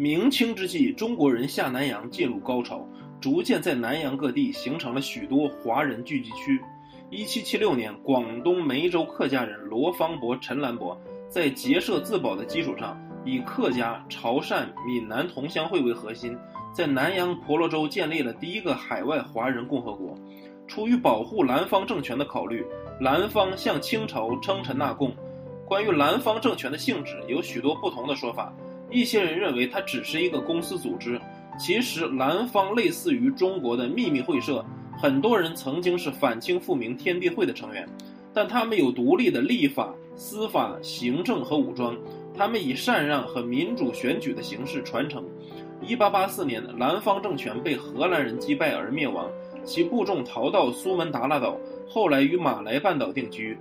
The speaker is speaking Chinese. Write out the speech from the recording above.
明清之际，中国人下南洋进入高潮，逐渐在南洋各地形成了许多华人聚集区。一七七六年，广东梅州客家人罗方伯、陈兰伯在结社自保的基础上，以客家、潮汕、闽南同乡会为核心，在南洋婆罗洲建立了第一个海外华人共和国。出于保护南方政权的考虑，南方向清朝称臣纳贡。关于南方政权的性质，有许多不同的说法。一些人认为它只是一个公司组织，其实南方类似于中国的秘密会社，很多人曾经是反清复明天地会的成员，但他们有独立的立法、司法、行政和武装，他们以禅让和民主选举的形式传承。一八八四年，南方政权被荷兰人击败而灭亡，其部众逃到苏门答腊岛，后来于马来半岛定居。